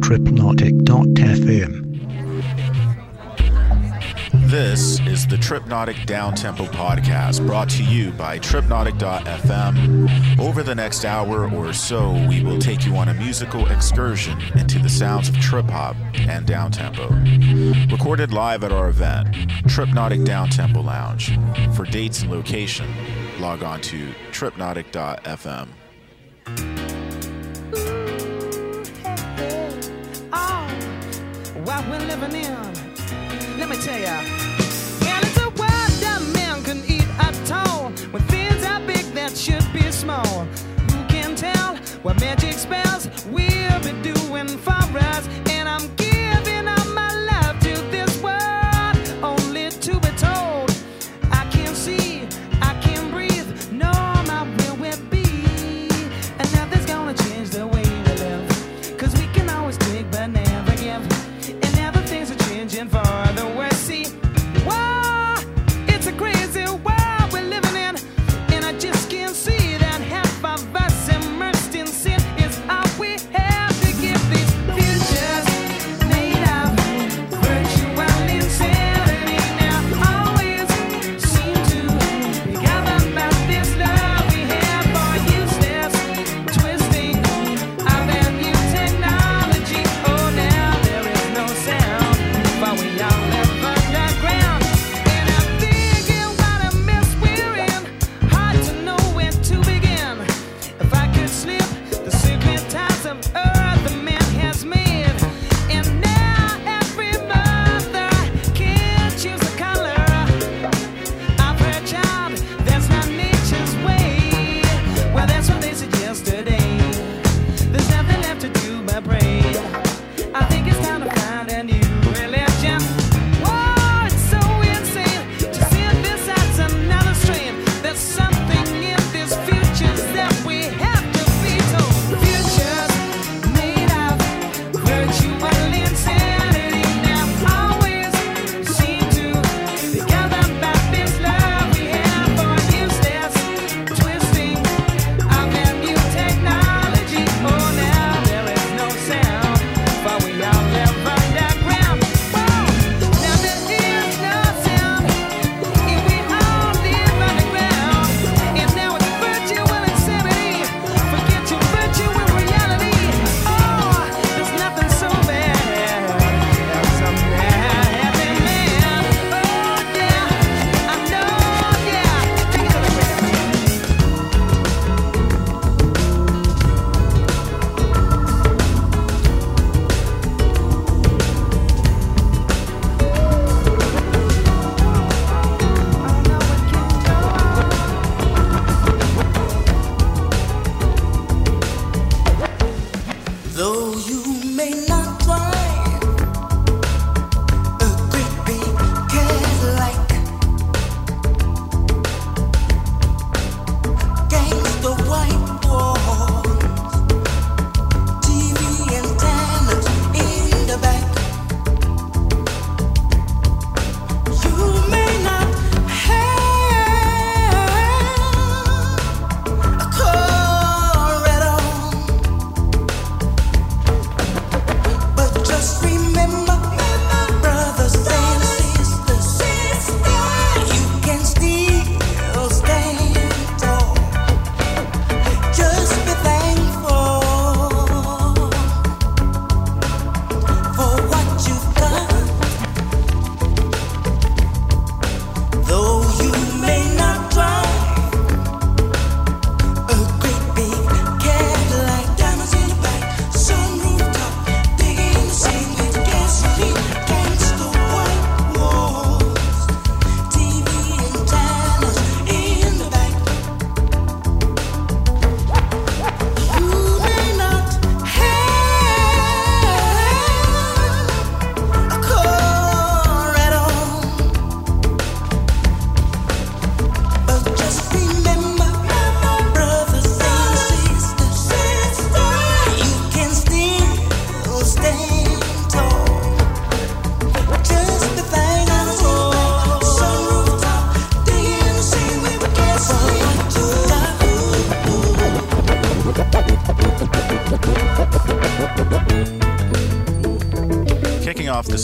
tripnotic.fm. This is the Tripnotic Downtempo podcast brought to you by Tripnotic.fm. Over the next hour or so, we will take you on a musical excursion into the sounds of trip hop and downtempo. Recorded live at our event, Tripnotic Downtempo Lounge. For dates and location, log on to Tripnotic.fm. we're living in. Let me tell ya. Well, it's a world that man can eat at all. When things are big that should be small. Who can tell what magic spells we'll be doing for us?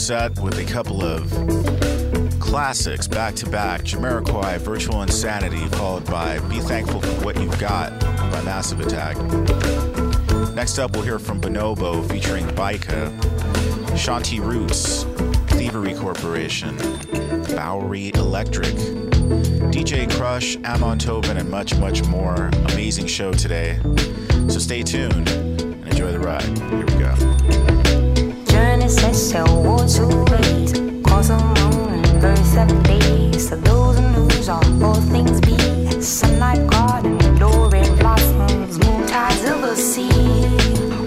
Set with a couple of classics back to back Jamiroquai, Virtual Insanity, followed by Be Thankful for What You've Got by Massive Attack. Next up, we'll hear from Bonobo featuring Bajka, Shanti Roots, Thievery Corporation, Bowery Electric, DJ Krush, Amon Tobin, and much, much more. Amazing show today. So stay tuned and enjoy the ride. Go. War to ways, cause a moon and birth seven days. So those news are all things be. Sunlight garden, glory blossoms, moon tides of the sea.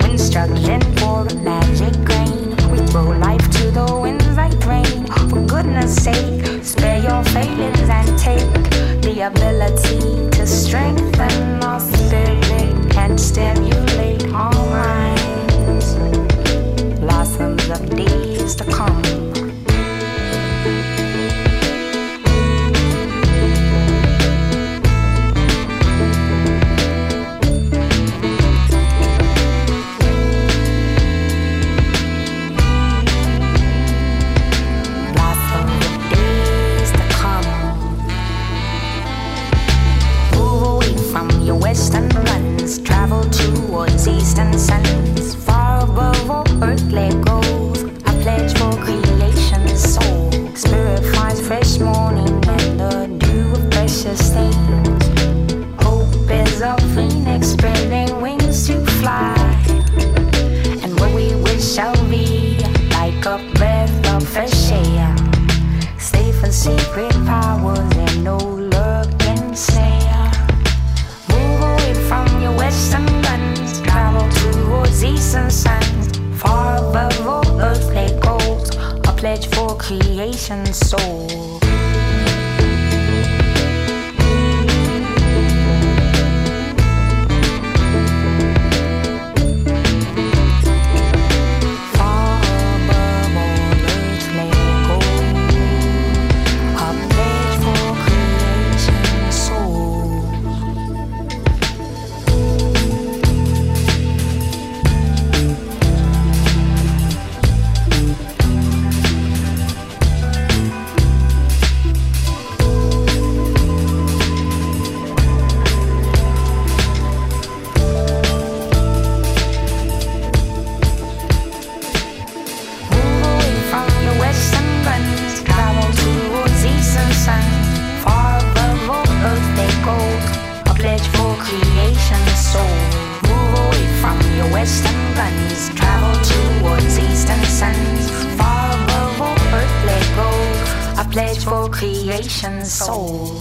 Wind struggling for a magic grain. We throw life to the winds like rain. For goodness sake, spare your failings and take the ability to strengthen for creation's soul.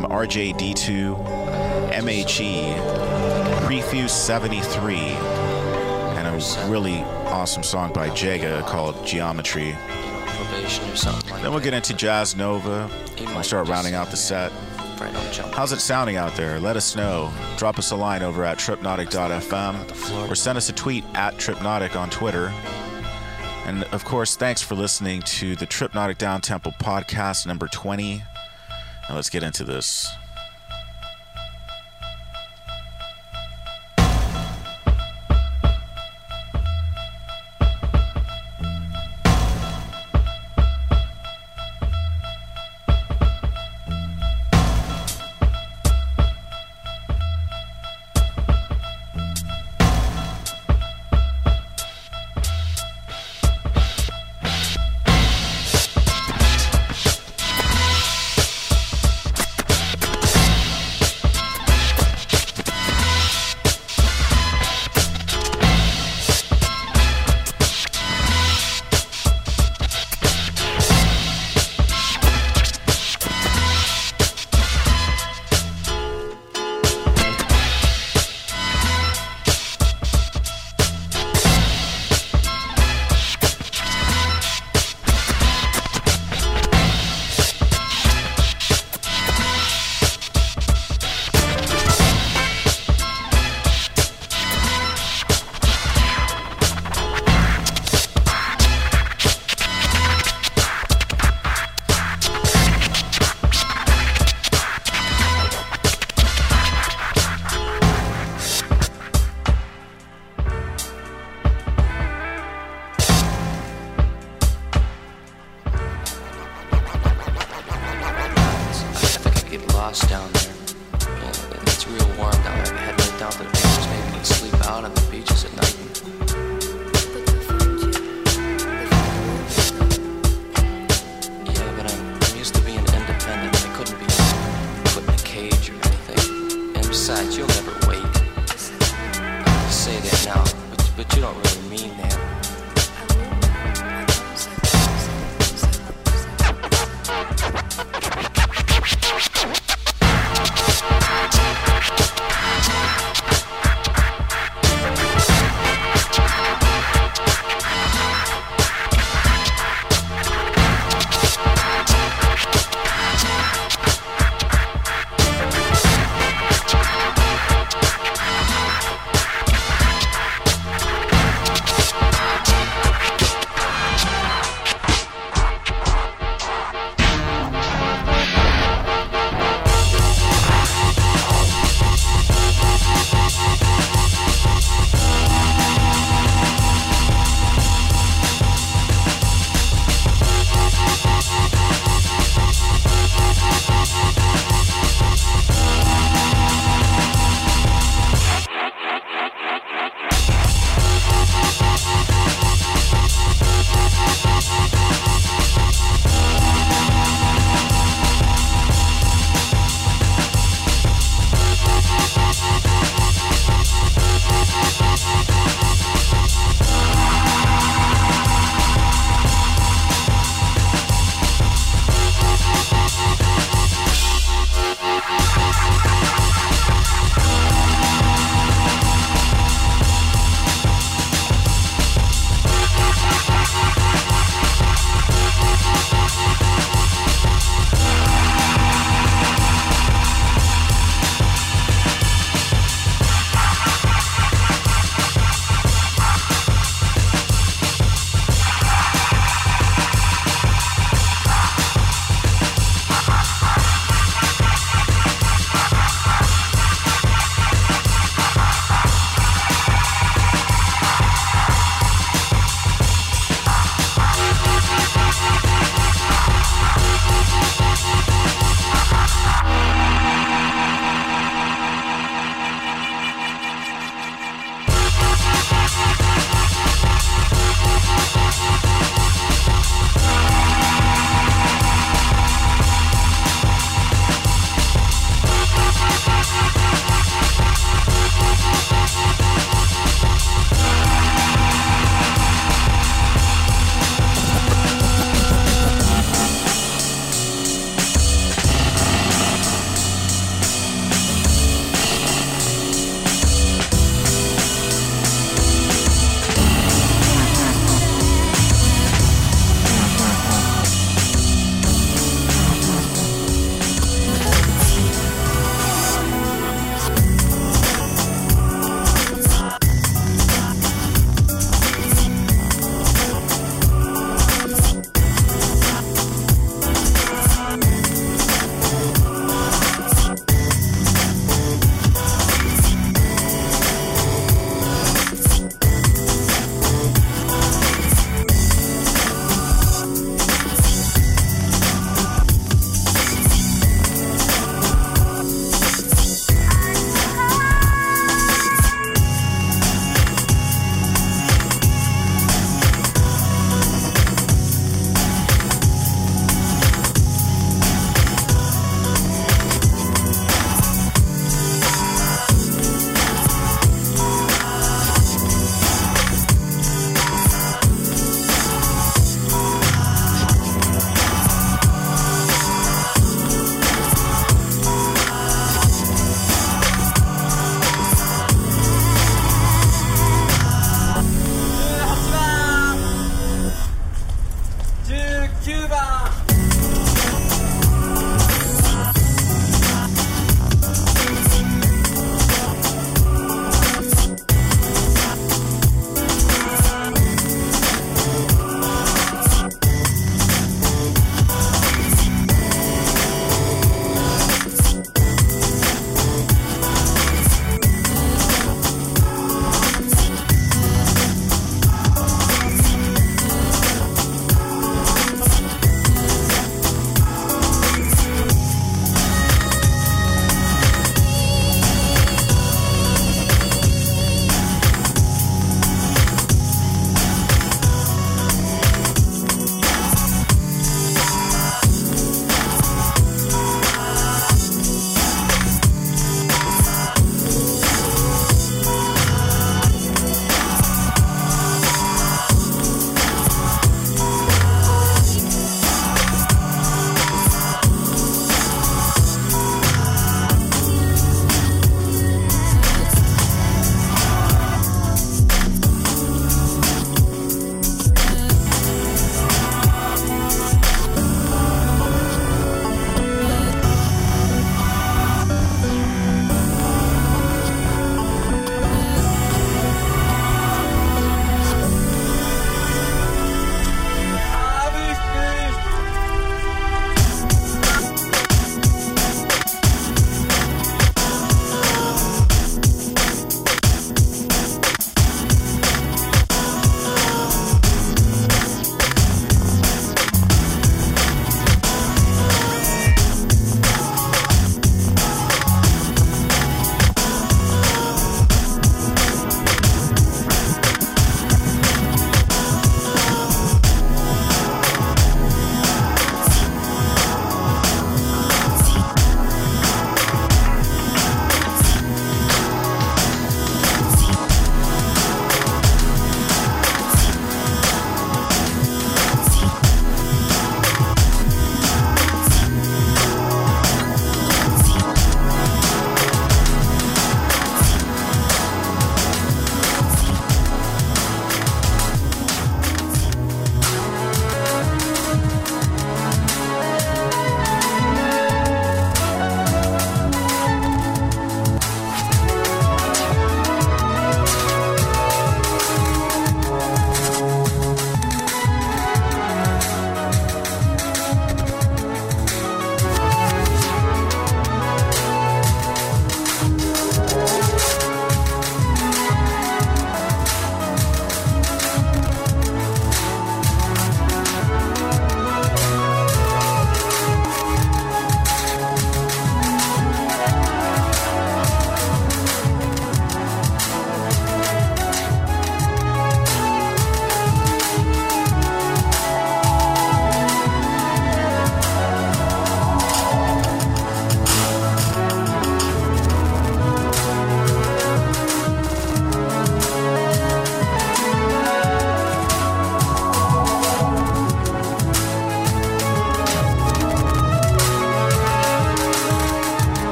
from RJD2, MHE, Prefuse 73, and a really awesome song by Jega called Geometry. probation or something like Then we'll get into Jazzanova. We'll start rounding out the set. Right on jump. How's it sounding out there? Let us know. Drop us a line over at tripnotic.fm or send us a tweet at tripnotic on Twitter. And of course, thanks for listening to the Tripnotic Down Tempo podcast number 20. Now let's get into this.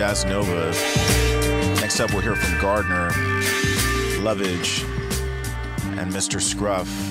Jazzanova. Next up, we'll hear from Gardner, Lovage, and Mr. Scruff.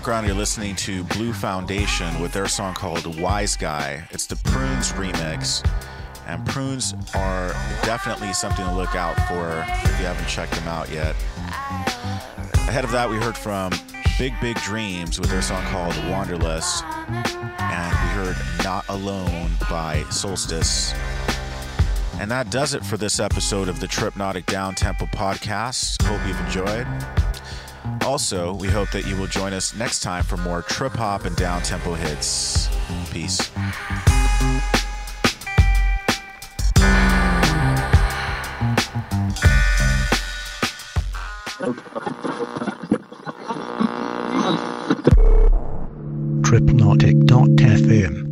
Background, you're listening to Blue Foundation with their song called Wise Guy. It's the Prunes remix. And prunes are definitely something to look out for if you haven't checked them out yet. Ahead of that, we heard from Big Big Dreams with their song called Wanderlust. And we heard Not Alone by Solstice. And that does it for this episode of the Tripnotic Down Tempo podcast. Hope you've enjoyed. Also, we hope that you will join us next time for more trip hop and down tempo hits. Peace. Tripnotic.fm